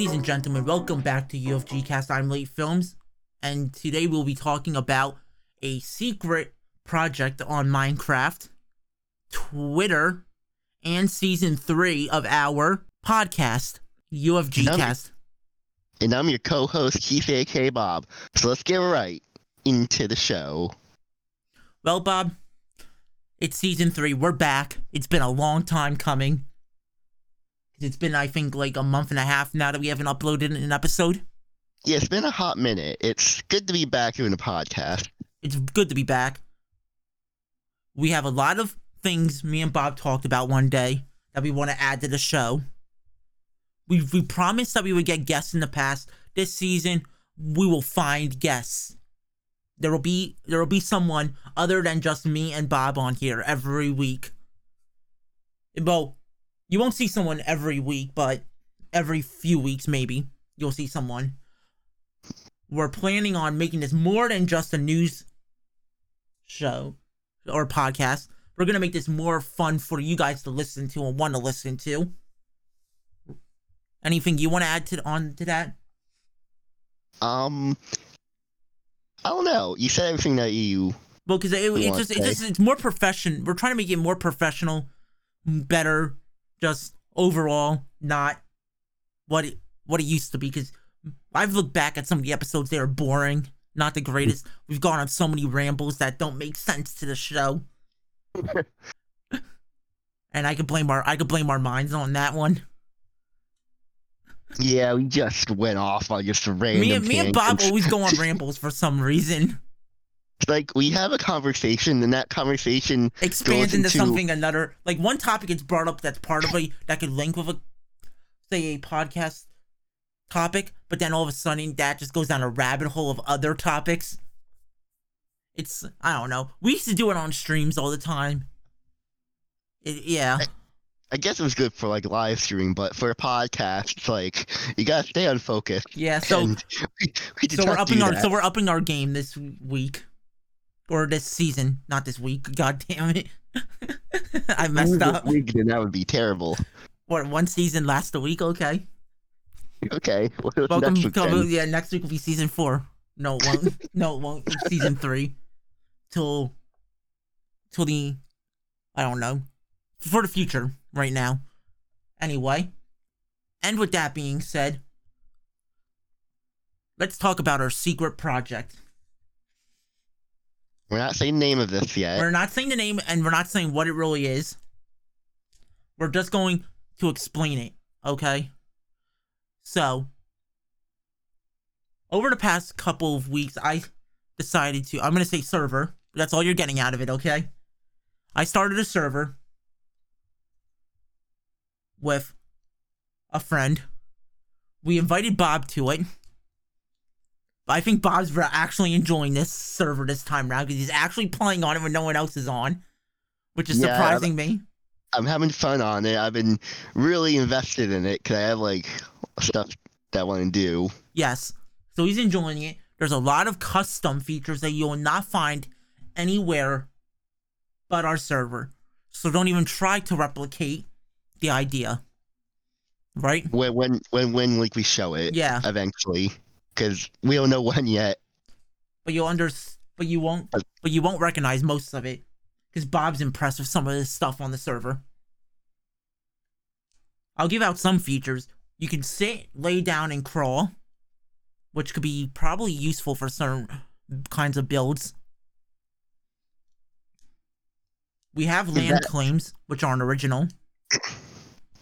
Ladies and gentlemen, welcome back to UFG Cast. I'm Late Films, and today we'll be talking about a secret project on Minecraft, Twitter, and season three of our podcast, UFG Yum. Cast. And I'm your co-host, Keith A.K. Bob. So let's get right into the show. Well, Bob, it's season three. We're back. It's been a long time coming. It's been, I think, like a month and a half now that we haven't uploaded an episode. Yeah, it's been a hot minute. It's good to be back doing a podcast. It's good to be back. We have a lot of things me and Bob talked about one day that we want to add to the show. We we promised that we would get guests in the past. This season, we will find guests. There will be there will be someone other than just me and Bob on here every week. Well, you won't see someone every week, but every few weeks maybe you'll see someone. We're planning on making this more than just a news show or podcast. We're gonna make this more fun for you guys to listen to and want to listen to. Anything you want to add to on to that? Um, I don't know. You said everything that you. Well, because it, just just it's more profession. We're trying to make it more professional, better, just overall, not what it what it used to be. Because I've looked back at some of the episodes; they are boring, not the greatest. Mm. We've gone on so many rambles that don't make sense to the show, and I could blame our I could blame our minds on that one. Yeah, we just went off on just a random. Me and me and Bob always go on rambles for some reason. Like we have a conversation, and that conversation expands goes into into- something another like one topic gets brought up that's part of a that could link with a say a podcast topic but then all of a sudden that just goes down a rabbit hole of other topics. It's i don't know. We used to do it on streams all the time. It, yeah. I guess it was good for like live streaming, but for a podcast, it's like you gotta stay on focus. yeah so we, we so we're upping our so we're upping our game this week or this season not this week god damn it i messed up week, then that would be terrible. what one season last a week okay Okay, Welcome. next then? yeah, next week will be season four. No, it won't. no, it won't. Season three. Till, till the, I don't know, for the future. Right now. Anyway, and with that being said, let's talk about our secret project. We're not saying the name of this yet. We're not saying the name, and we're not saying what it really is. We're just going to explain it. Okay. So, over the past couple of weeks, I decided to. I'm going to say server. That's all you're getting out of it, okay? I started a server with a friend. We invited Bob to it. I think Bob's actually enjoying this server this time around because he's actually playing on it when no one else is on, which is Yeah, surprising me. I'm having fun on it. I've been really invested in it because I have like stuff that I want to do. Yes. So he's enjoying it. There's a lot of custom features that you will not find anywhere but our server. So don't even try to replicate the idea. Right? When when when when like we show it Yeah. eventually because we don't know when yet. But you'll under but you won't but you won't recognize most of it. Because Bob's impressed with some of this stuff on the server. I'll give out some features. You can sit, lay down, and crawl, which could be probably useful for certain kinds of builds. We have land that- claims, which aren't original.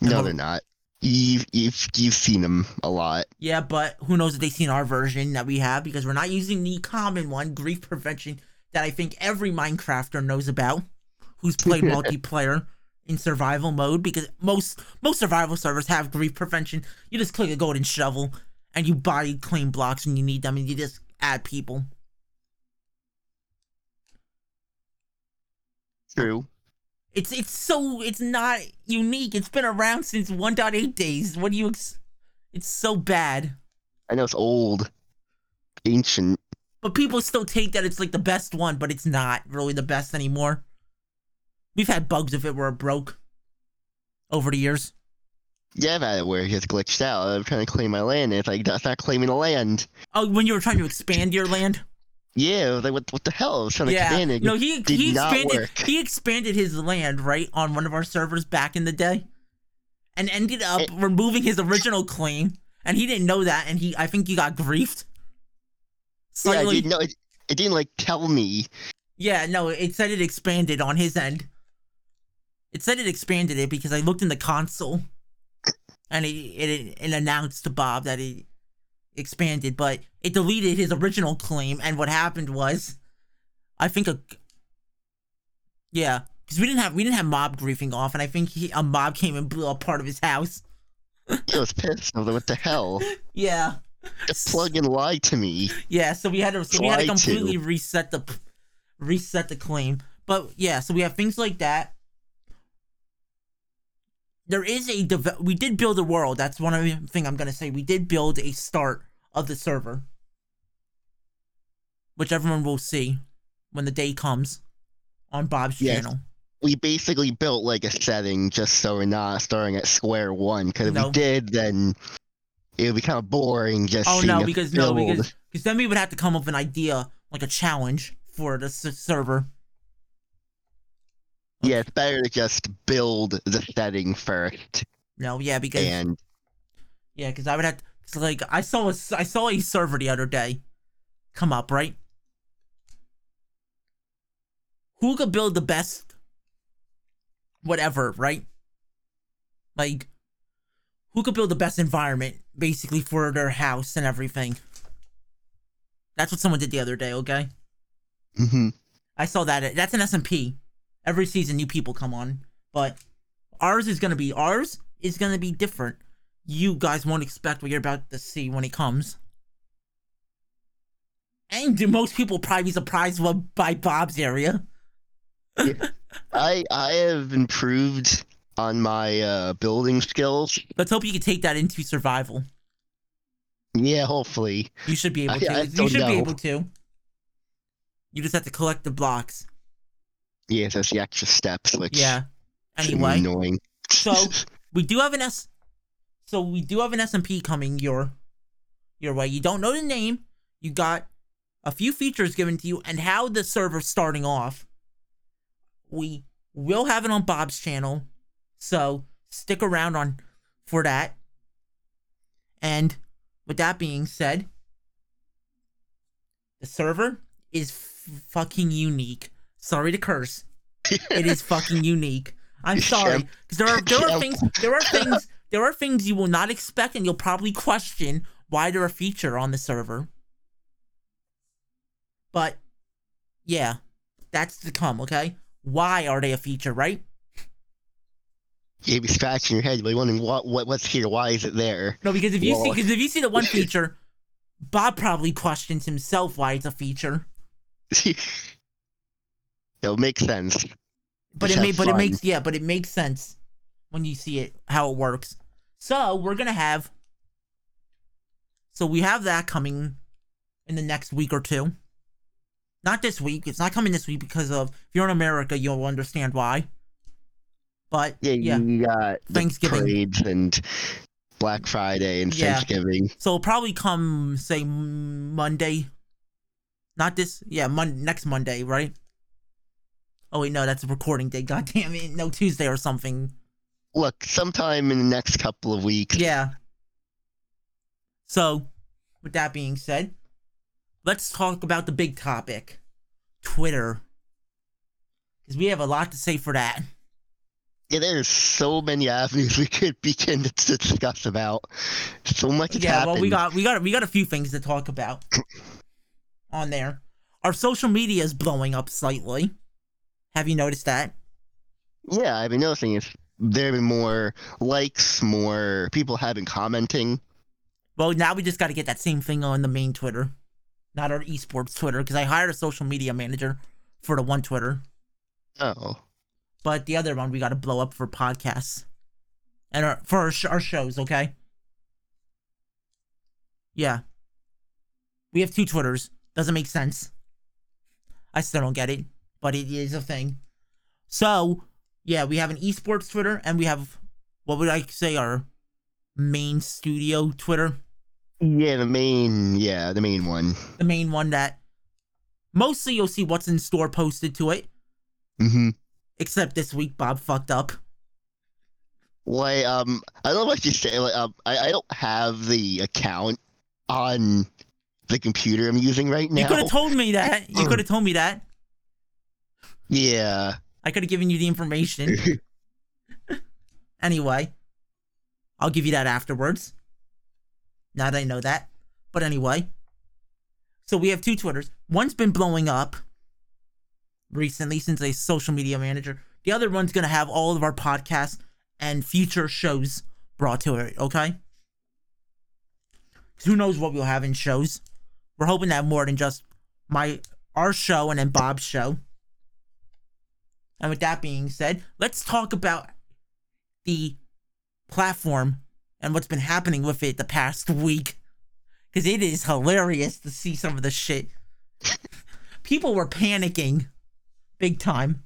No, they're not. You've you've you've seen them a lot. Yeah, but who knows if they've seen our version that we have because we're not using the common one, grief prevention, that I think every Minecrafter knows about who's played multiplayer in survival mode because most most survival servers have grief prevention. You just click a golden shovel and you buy claim blocks when you need them and you just add people. True. It's it's so it's not unique. It's been around since 1.8 days. What do you ex- It's so bad. I know it's old, ancient. But people still take that it's like the best one, but it's not really the best anymore. We've had bugs if it were broke over the years. Yeah, I've had it where it gets glitched out. I'm trying to claim my land, and it's like that's not claiming the land. Oh, when you were trying to expand your land. Yeah, like, what, what the hell? I was trying to Yeah. expand it. No, he he expanded he expanded his land right on one of our servers back in the day, and ended up It- removing his original claim. And he didn't know that, and he I think he got griefed. yeah, I didn't know. It, it didn't like tell me. Yeah, no, it said it expanded on his end. It said it expanded it because I looked in the console, and it it, it announced to Bob that it expanded, but it deleted his original claim. And what happened was, I think a yeah, because we didn't have we didn't have mob griefing off, and I think he, a mob came and blew up part of his house. I was pissed. I was like, what the hell? Yeah, The plugin lied to me. Yeah, so we had to so we had to Try to. completely reset the reset the claim. But yeah, so we have things like that. There is a deve- we did build a world. That's one of the thing I'm gonna say. We did build a start of the server, which everyone will see when the day comes on Bob's Yes. channel. We basically built like a setting just so we're not starting at square one. Because if No. we did, then it would be kind of boring. Just Oh no, because no, build. because because then we would have to come up with an idea like a challenge for the s- server. yeah, it's better to just build the setting first No, yeah, because and Yeah, because I would have cause like I saw a I saw a server the other day come up right. Who could build the best, whatever, right? Like, who could build the best environment basically for their house and everything? That's what someone did the other day. Okay, Mhm. I saw that. That's an SMP. Every season, new people come on, but ours is gonna be ours is gonna be different. You guys won't expect what you're about to see when it comes. And most people probably be surprised by Bob's area. I I have improved on my uh, building skills. Let's hope you can take that into survival. Yeah, hopefully. You should be able to. I you don't should be able to. You just have to collect the blocks. Yeah, that's the extra steps, which Yeah. is Anyway, annoying. so we do have an S. So we do have an SMP coming your your way. You don't know the name. You got a few features given to you and how the server's starting off. We will have it on Bob's channel, so stick around on for that. And with that being said, the server is f- fucking unique. Sorry to curse. It is fucking unique. I'm sorry because there are there are things there are things there are things you will not expect and you'll probably question why they're a feature on the server. But yeah, that's to come. Okay, why are they a feature? Right? You'd be scratching your head, be wondering what, what what's here, why is it there? No, because if you see because if you see the one feature, Bob probably questions himself why it's a feature. It'll make sense. But Just it may, but it makes yeah, but it makes sense when you see it how it works. So we're gonna have. So we have that coming in the next week or two. Not this week. It's not coming this week because of if you're in America, you'll understand why. But Yeah, yeah, you got Thanksgiving. and Black Friday and Yeah. Thanksgiving. so it'll probably come say Monday. Not this, yeah, mon- next Monday, right? Oh wait, no, that's a recording day. God damn it, no Tuesday or something. Look, sometime in the next couple of weeks. Yeah. So, with that being said, let's talk about the big topic Twitter. Because we have a lot to say for that. Yeah, there's so many avenues we could begin to discuss about. So much yeah, happened. well, we got we got we got a few things to talk about on there. Our social media is blowing up slightly. Have you noticed that? Yeah, I've been noticing it's there been more likes, more people have been commenting. Well, now we just got to get that same thing on the main Twitter, not our esports Twitter, because I hired a social media manager for the one Twitter. Oh, but the other one we got to blow up for podcasts and our, for our, sh- our shows. Okay. Yeah. We have two Twitters. Doesn't make sense. I still don't get it, but it is a thing. So yeah, we have an esports Twitter and we have what would I say our main studio Twitter, Yeah, the main, yeah, the main one. the main one that mostly you'll see what's in store posted to it. Mm-hmm. Except this week, Bob fucked up. Like, um, I don't know what you say. Like, um, I, I don't have the account on the computer I'm using right now. You could have told me that. You could have told me that. yeah. I could have given you the information. anyway, I'll give you that afterwards. Now that I know that. But anyway, so we have two Twitters. One's been blowing up recently since a social media manager. The other one's going to have all of our podcasts and future shows brought to it, okay? who knows what we'll have in shows. We're hoping that more than just my our show and then Bob's show. And with that being said, let's talk about the platform and what's been happening with it the past week. Because it is hilarious to see some of the shit. People were panicking big time.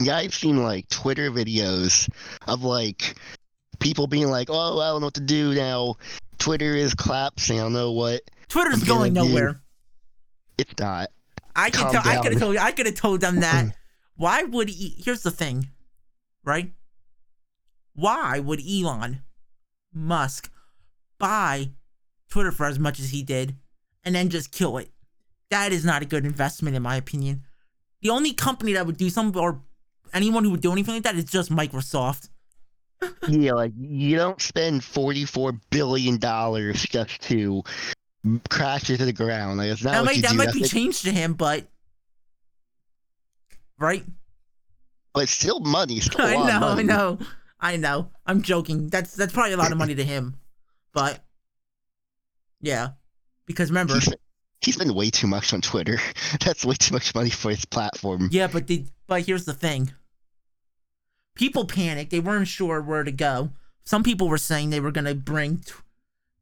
Yeah, I've seen like Twitter videos of like people being like, "Oh, I don't know what to do now. Twitter is collapsing. I don't know what." Twitter's going gonna do- nowhere. It's not. I could tell, I could have told I could have told them that. Why would he, here's the thing, right? Why would Elon Musk buy Twitter for as much as he did and then just kill it? That is not a good investment in my opinion. The only company that would do something or anyone who would do anything like that is just Microsoft. yeah, like you don't spend forty-four billion dollars just to crash it to the ground. Like it's not that might that might be like- changed to him, but right? but it's still money. It's still I know, I know, I know. I'm joking. That's that's probably a lot of money to him, but yeah, because remember, He's, he's been way too much on Twitter. That's way too much money for his platform. yeah, but the but here's the thing. People panicked. They weren't sure where to go. Some people were saying they were gonna bring, t-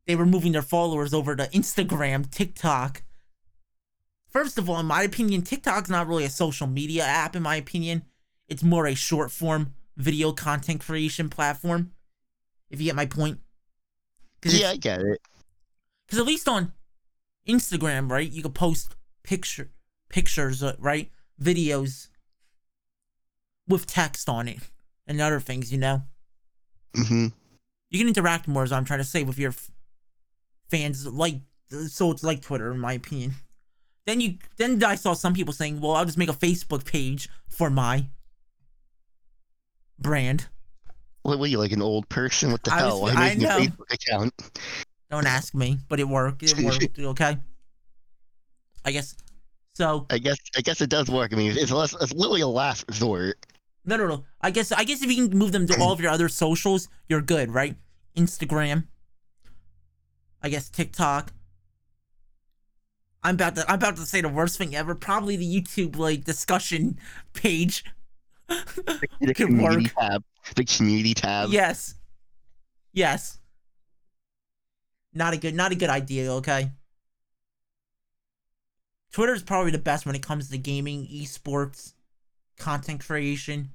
they were moving their followers over to Instagram, TikTok. First of all, in my opinion, TikTok's not really a social media app. In my opinion, it's more a short form video content creation platform. If you get my point. Yeah, I get it. Because at least on Instagram, right, you can post picture pictures, uh, right, videos with text on it and other things. You know, hmm you can interact more, as I'm trying to say, with your f- fans. Like, so it's like Twitter, in my opinion. Then you, then I saw some people saying, "Well, I'll just make a Facebook page for my brand." What were you like an old person? What the I hell? was- Why I know. a Facebook account? Don't ask me, but it worked. It worked. okay. I guess. So I guess I guess it does work. I mean, it's less, it's literally a last resort. No, no, no. I guess I guess if you can move them to all of your other socials, you're good, right? Instagram. I guess TikTok. I'm about to I'm about to say the worst thing ever. Probably the YouTube like discussion page. The Could community work. tab. The community tab. Yes. Yes. Not a good not a good idea, okay? Twitter's probably the best when it comes to gaming, esports, content creation.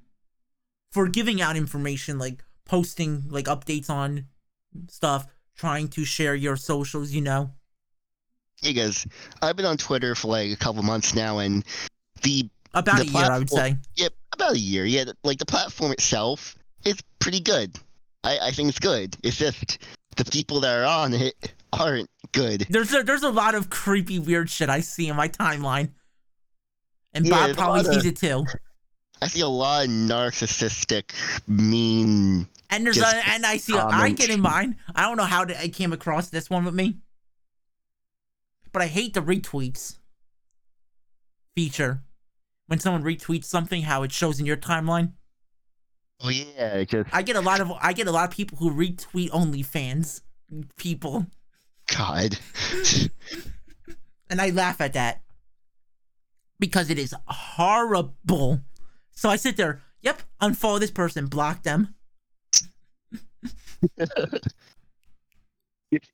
For giving out information like posting like updates on stuff, trying to share your socials, you know. Because I've been on Twitter for like a couple months now, and the About The a year, I would platform- say. Yep, about a year. Yeah, like the platform itself is pretty good. I, I think it's good. It's just the people that are on it aren't good. There's a, there's a lot of creepy, weird shit I see in my timeline, and Yeah, Bob probably sees of- it too. I see a lot of narcissistic, mean. And there's a, and I see I get in mine. I don't know how to, I came across this one with me, but I hate the retweets feature when someone retweets something. How it shows in your timeline. Oh yeah, just I get a lot of I get a lot of people who retweet OnlyFans people, God. and I laugh at that because it is horrible. So I sit there. Yep, unfollow this person, block them.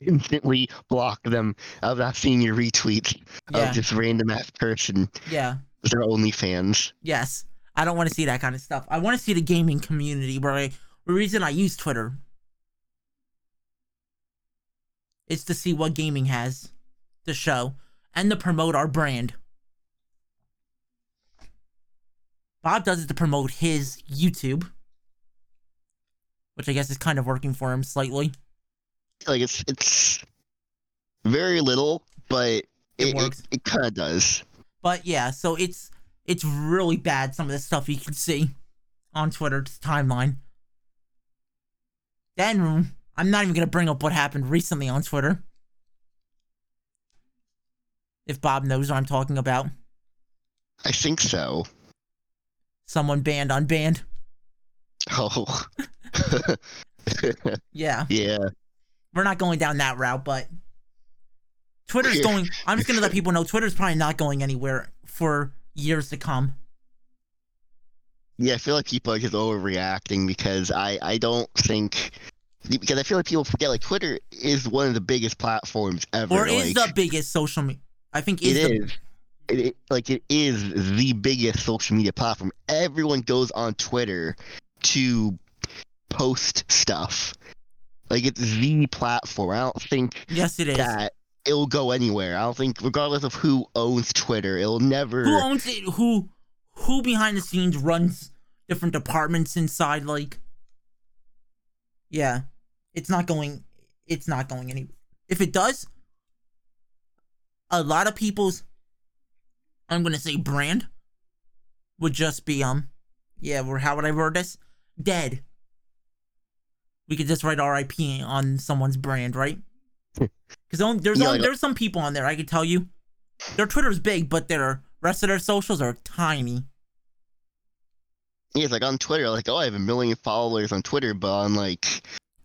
Instantly block them. I've not seen your retweets Yeah, of just random ass person. yeah. They're only fans. Yes. I don't want to see that kind of stuff. I want to see the gaming community where I, the reason I use Twitter is to see what gaming has to show and to promote our brand. Bob does it to promote his YouTube, which I guess is kind of working for him slightly. Like it's it's very little, but it It it, works. it, kind of does. But yeah, so it's it's really bad. Some of the stuff you can see on Twitter's timeline. Then I'm not even gonna bring up what happened recently on Twitter. If Bob knows what I'm talking about, I think so. someone banned unbanned. Oh. Yeah, yeah. We're not going down that route, but Twitter's going. I'm just gonna let people know Twitter's probably not going anywhere for years to come. Yeah, I feel like people are just overreacting because I, I don't think because I feel like people forget like Twitter is one of the biggest platforms ever. Or is like, the biggest social media? I think It is the is. It, it, like it is the biggest social media platform. Everyone goes on Twitter to post stuff. Like it's the platform. I don't think yes, it is. that it'll go anywhere. I don't think, regardless of who owns Twitter, it'll never. who owns it who who behind the scenes runs different departments inside like yeah it's not going it's not going any if it does a lot of people's i'm gonna say brand would just be um yeah or how would i word this dead we could just write rip on someone's brand right because there's Yeah, only, there's some people on there i can tell you their twitter's big but their rest of their socials are tiny Yeah, it's like on Twitter, like oh, I have a million followers on Twitter, but on like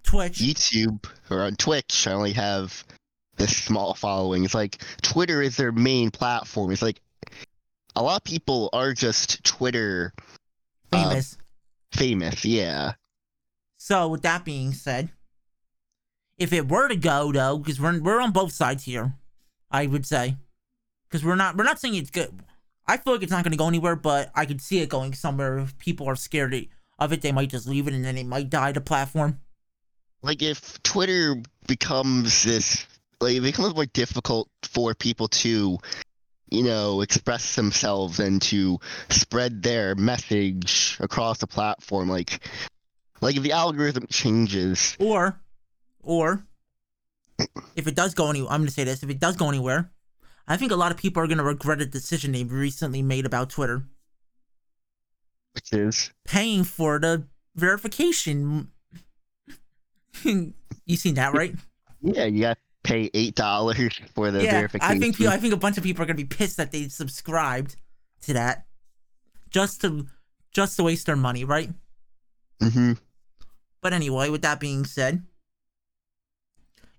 twitch YouTube or on Twitch, I only have this small following. It's like Twitter is their main platform. It's like a lot of people are just Twitter uh, famous famous. Yeah. So with that being said, if it were to go though, because we're we're on both sides here, I would say, because we're not we're not saying it's good. I feel like it's not going to go anywhere, but I could see it going somewhere. If people are scared of it, they might just leave it, and then it might die to platform. like if Twitter becomes this like it becomes more difficult for people to you know express themselves and to spread their message across the platform like like if the algorithm changes Or, or if it does go any, I'm going to say this: if it does go anywhere, I think a lot of people are going to regret a decision they recently made about Twitter. which is paying for the verification. you seen that, right? yeah you got to pay eight dollars for the yeah, verification I think people, I think a bunch of people are gonna be pissed that they subscribed to that just to just to waste their money, right? hmm But anyway, with that being said,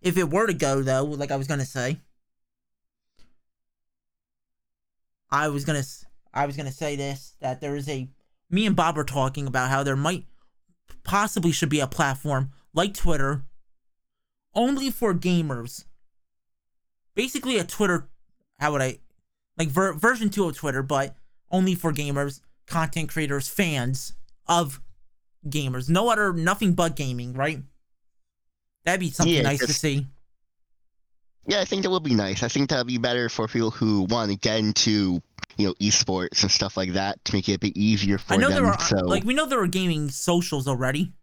if it were to go though, like I was gonna say, I was gonna I was gonna say this that there is a me and Bob are talking about how there might possibly should be a platform like Twitter only for gamers. Basically a Twitter how would I like ver- version 2 of Twitter but only for gamers, content creators, fans of gamers. No other, nothing but gaming, right? That'd be something Yeah, nice to see. yeah i think that would be nice i think that would be better for people who want to get into you know esports and stuff like that to make it a bit easier for them. I know them there are so like we know there are gaming socials already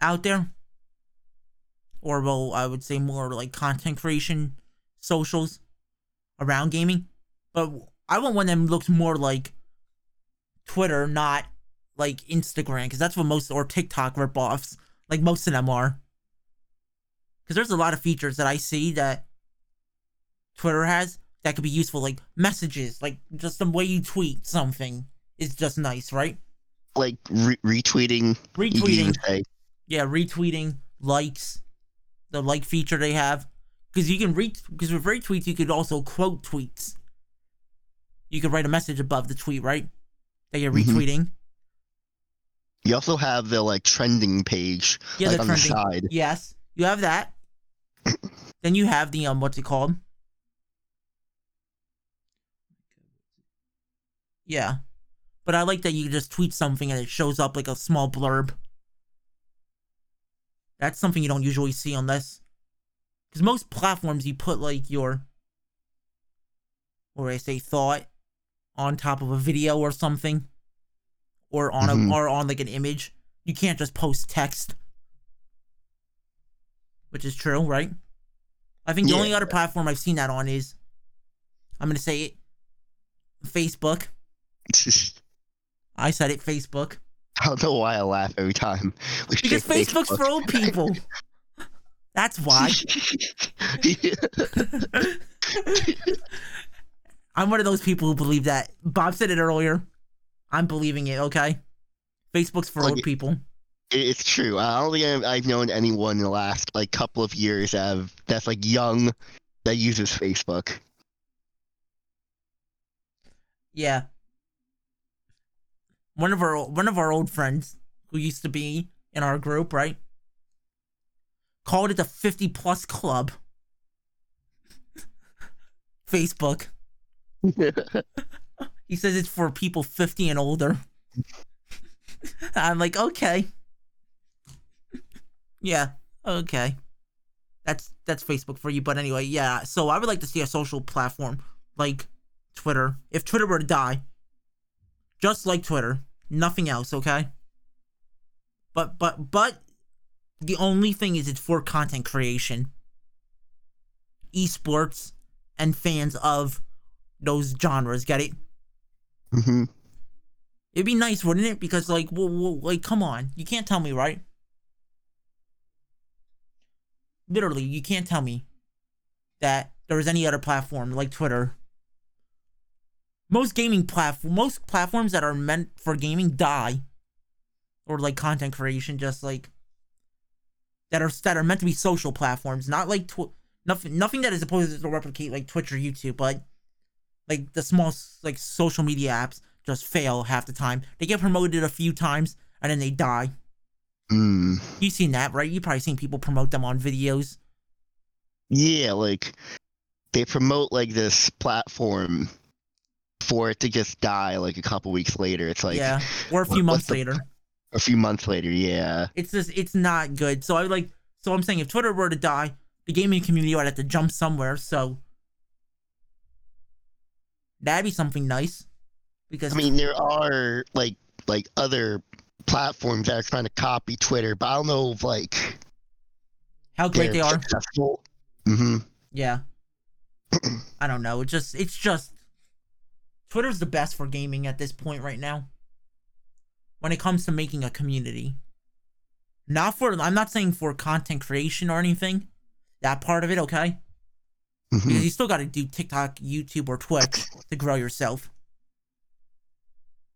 out there, or well, I would say more like content creation socials around gaming. But I want one that looks more like Twitter, not like Instagram, because that's what most or TikTok ripoffs, like most of them are. Because there's a lot of features that I see that Twitter has that could be useful, like messages, like just the way you tweet something is just nice, right? like re- retweeting you can even Retweeting, yeah, retweeting, likes, the like feature they have, because you can read because with retweets you could also quote tweets. You could write a message above the tweet, right? That you're Mhm. retweeting. You also have the like trending page Yeah, like the on trending. the side. Yes, you have that. then you have the um, what's it called? Yeah, but I like that you just tweet something and it shows up like a small blurb. That's something you don't usually see unless because most platforms you put like your, or I say thought, on top of a video or something, or on Mhm. a or on like an image. You can't just post text, which is true, right? I think the only other platform I've seen that on is, I'm gonna say it, Facebook. I said it, Facebook. I don't know why I laugh every time. we Because Facebook's Facebook. for old people. That's why. I'm one of those people who believe that. Bob said it earlier. I'm believing it, okay? Facebook's for Like old people. It's true. I don't think I've- I've known anyone in the last like couple of years have, that's like young that uses Facebook. Yeah. One of our one of our old friends who used to be in our group, right? Called it the 50 plus club. Facebook. He says it's for people 50 and older. I'm like, okay. Yeah, okay. That's that's Facebook for you, but anyway, yeah. So I would like to see a social platform like Twitter. If Twitter were to die, just like Twitter, nothing else, okay? But but but the only thing is it's for content creation. Esports and fans of those genres, get it? Hmm It'd be nice, wouldn't it? Because like, well, like, come on, you can't tell me, right? Literally, you can't tell me that there is any other platform like Twitter. Most gaming platform, most platforms that are meant for gaming die, or like content creation, just like that are that are meant to be social platforms, not like tw- nothing, nothing that is supposed to replicate like Twitch or YouTube, but like the small like social media apps just fail half the time. They get promoted a few times and then they die. Mm. You've seen that, right? You've probably seen people promote them on videos. Yeah, like they promote like this platform for it to just die like a couple weeks later. It's like yeah. Or a few what- months the- later. a few months later. Yeah. It's just it's not good. So I like so I'm saying if Twitter were to die, the gaming community would have to jump somewhere, so that'd be something nice. Because I mean, there are like like other platforms that are trying to copy Twitter, but I don't know if like how great they are. successful. hmm Yeah. I don't know. It just it's just Twitter's the best for gaming at this point right now. When it comes to making a community. Not for I'm not saying for content creation or anything. That part of it, okay? Hmm you still gotta do TikTok, YouTube, or Twitch to grow yourself.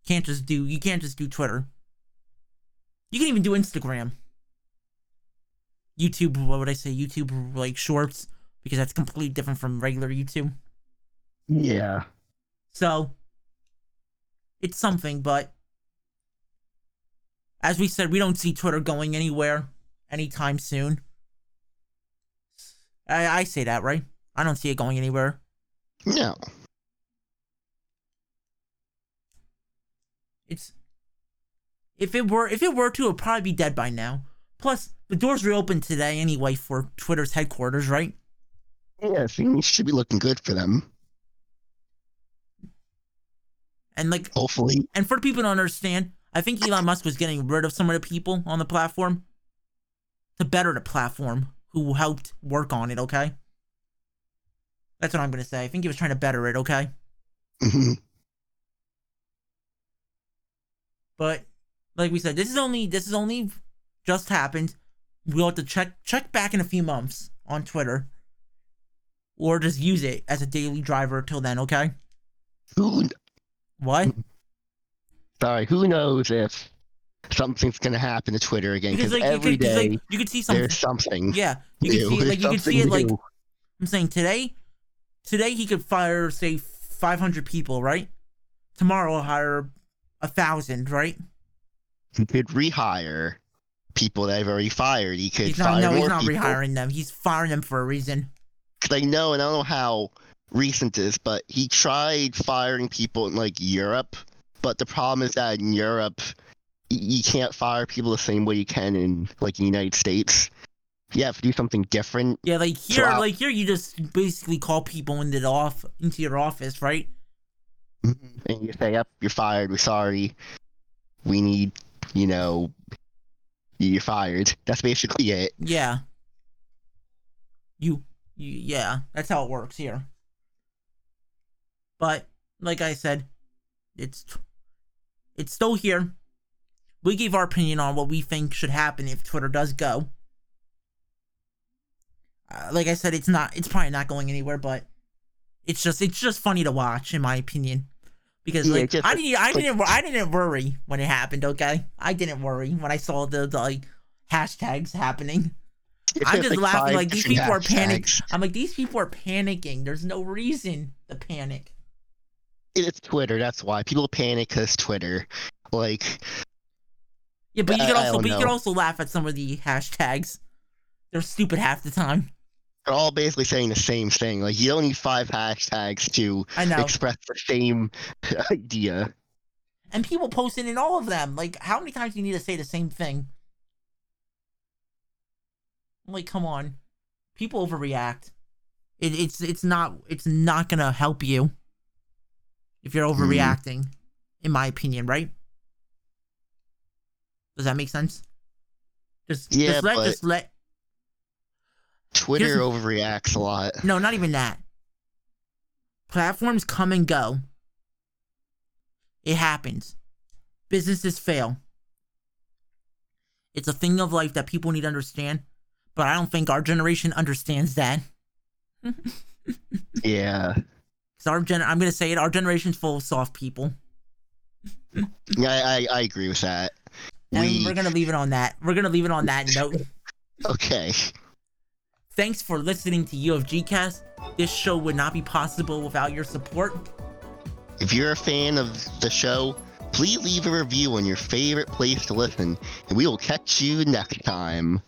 Can't just do you can't just do Twitter. You can even do Instagram. YouTube, what would I say? YouTube like shorts, because that's completely different from regular YouTube. Yeah. So it's something, but as we said, we don't see Twitter going anywhere anytime soon. I, I say that, right? I don't see it going anywhere. No. It's if it were if it were to, it'd probably be dead by now. Plus, the doors reopened today anyway for Twitter's headquarters, right? Yeah, things should be looking good for them. And like Hopefully. And for people to understand, I think Elon Musk was getting rid of some of the people on the platform to better the platform who helped work on it, okay? That's what I'm going to say. I think he was trying to better it, okay? hmm But like we said, this is only this is only just happened. We'll have to check check back in a few months on Twitter. Or just use it as a daily driver till then, okay? Who? What? Sorry. Who knows if something's gonna happen to Twitter again? Because like you every could, 'cause, day like, you could see something. there's something. Yeah, you could see like you could see it Something like. I'm saying today, today he could fire say 500 people, right? Tomorrow he'll hire a thousand, right? He could rehire people that I've already fired. He could He's fire not. No, more he's not people. rehiring them. He's firing them for a reason. Cause I know, and I don't know how recent this, but he tried firing people in like Europe. But the problem is that in Europe, you can't fire people the same way you can in like the United States. Yeah, if you do something different, Yeah, like here, Wow. like here, you just basically call people into the off into your office, right? Mm-hmm. and you say, "Yep, you're fired. We're sorry. We need, you know, you're fired." That's basically it. Yeah. You, you, yeah, that's how it works here. But like I said, it's it's still here. We gave our opinion on what we think should happen if Twitter does go. Uh, like I said, it's not. It's probably not going anywhere, but it's just it's just funny to watch, in my opinion. Because Yeah, like just- I didn't I didn't I didn't worry when it happened. Okay, I didn't worry when I saw the, the like hashtags happening. I'm just like laughing like these people are panicking. I'm like these people are panicking. There's no reason to panic. It's Twitter. That's why people panic because Twitter. Like, Yeah, but you I- could also but you could also laugh at some of the hashtags. They're stupid half the time. They're all basically saying the same thing. Like, you don't need five hashtags to express the same idea. And people posting in all of them. Like, how many times do you need to say the same thing? Like, come on. People overreact. It, it's it's not it's not gonna help you if you're Hmm. overreacting, in my opinion, right? Does that make sense? Just Yeah, just let but- just let Twitter Here's- overreacts a lot. no, not even that. Platforms come and go. It happens. Businesses fail. It's a thing of life that people need to understand, but I don't think our generation understands that. Yeah. Cause our gen, I'm gonna say it, our generation's full of soft people, Yeah, I, I, I agree with that. and We we're gonna leave it on that. We're gonna leave it on that note. okay. Thanks for listening to UFG Cast. This show would not be possible without your support. If you're a fan of the show, please leave a review on your favorite place to listen, and we will catch you next time.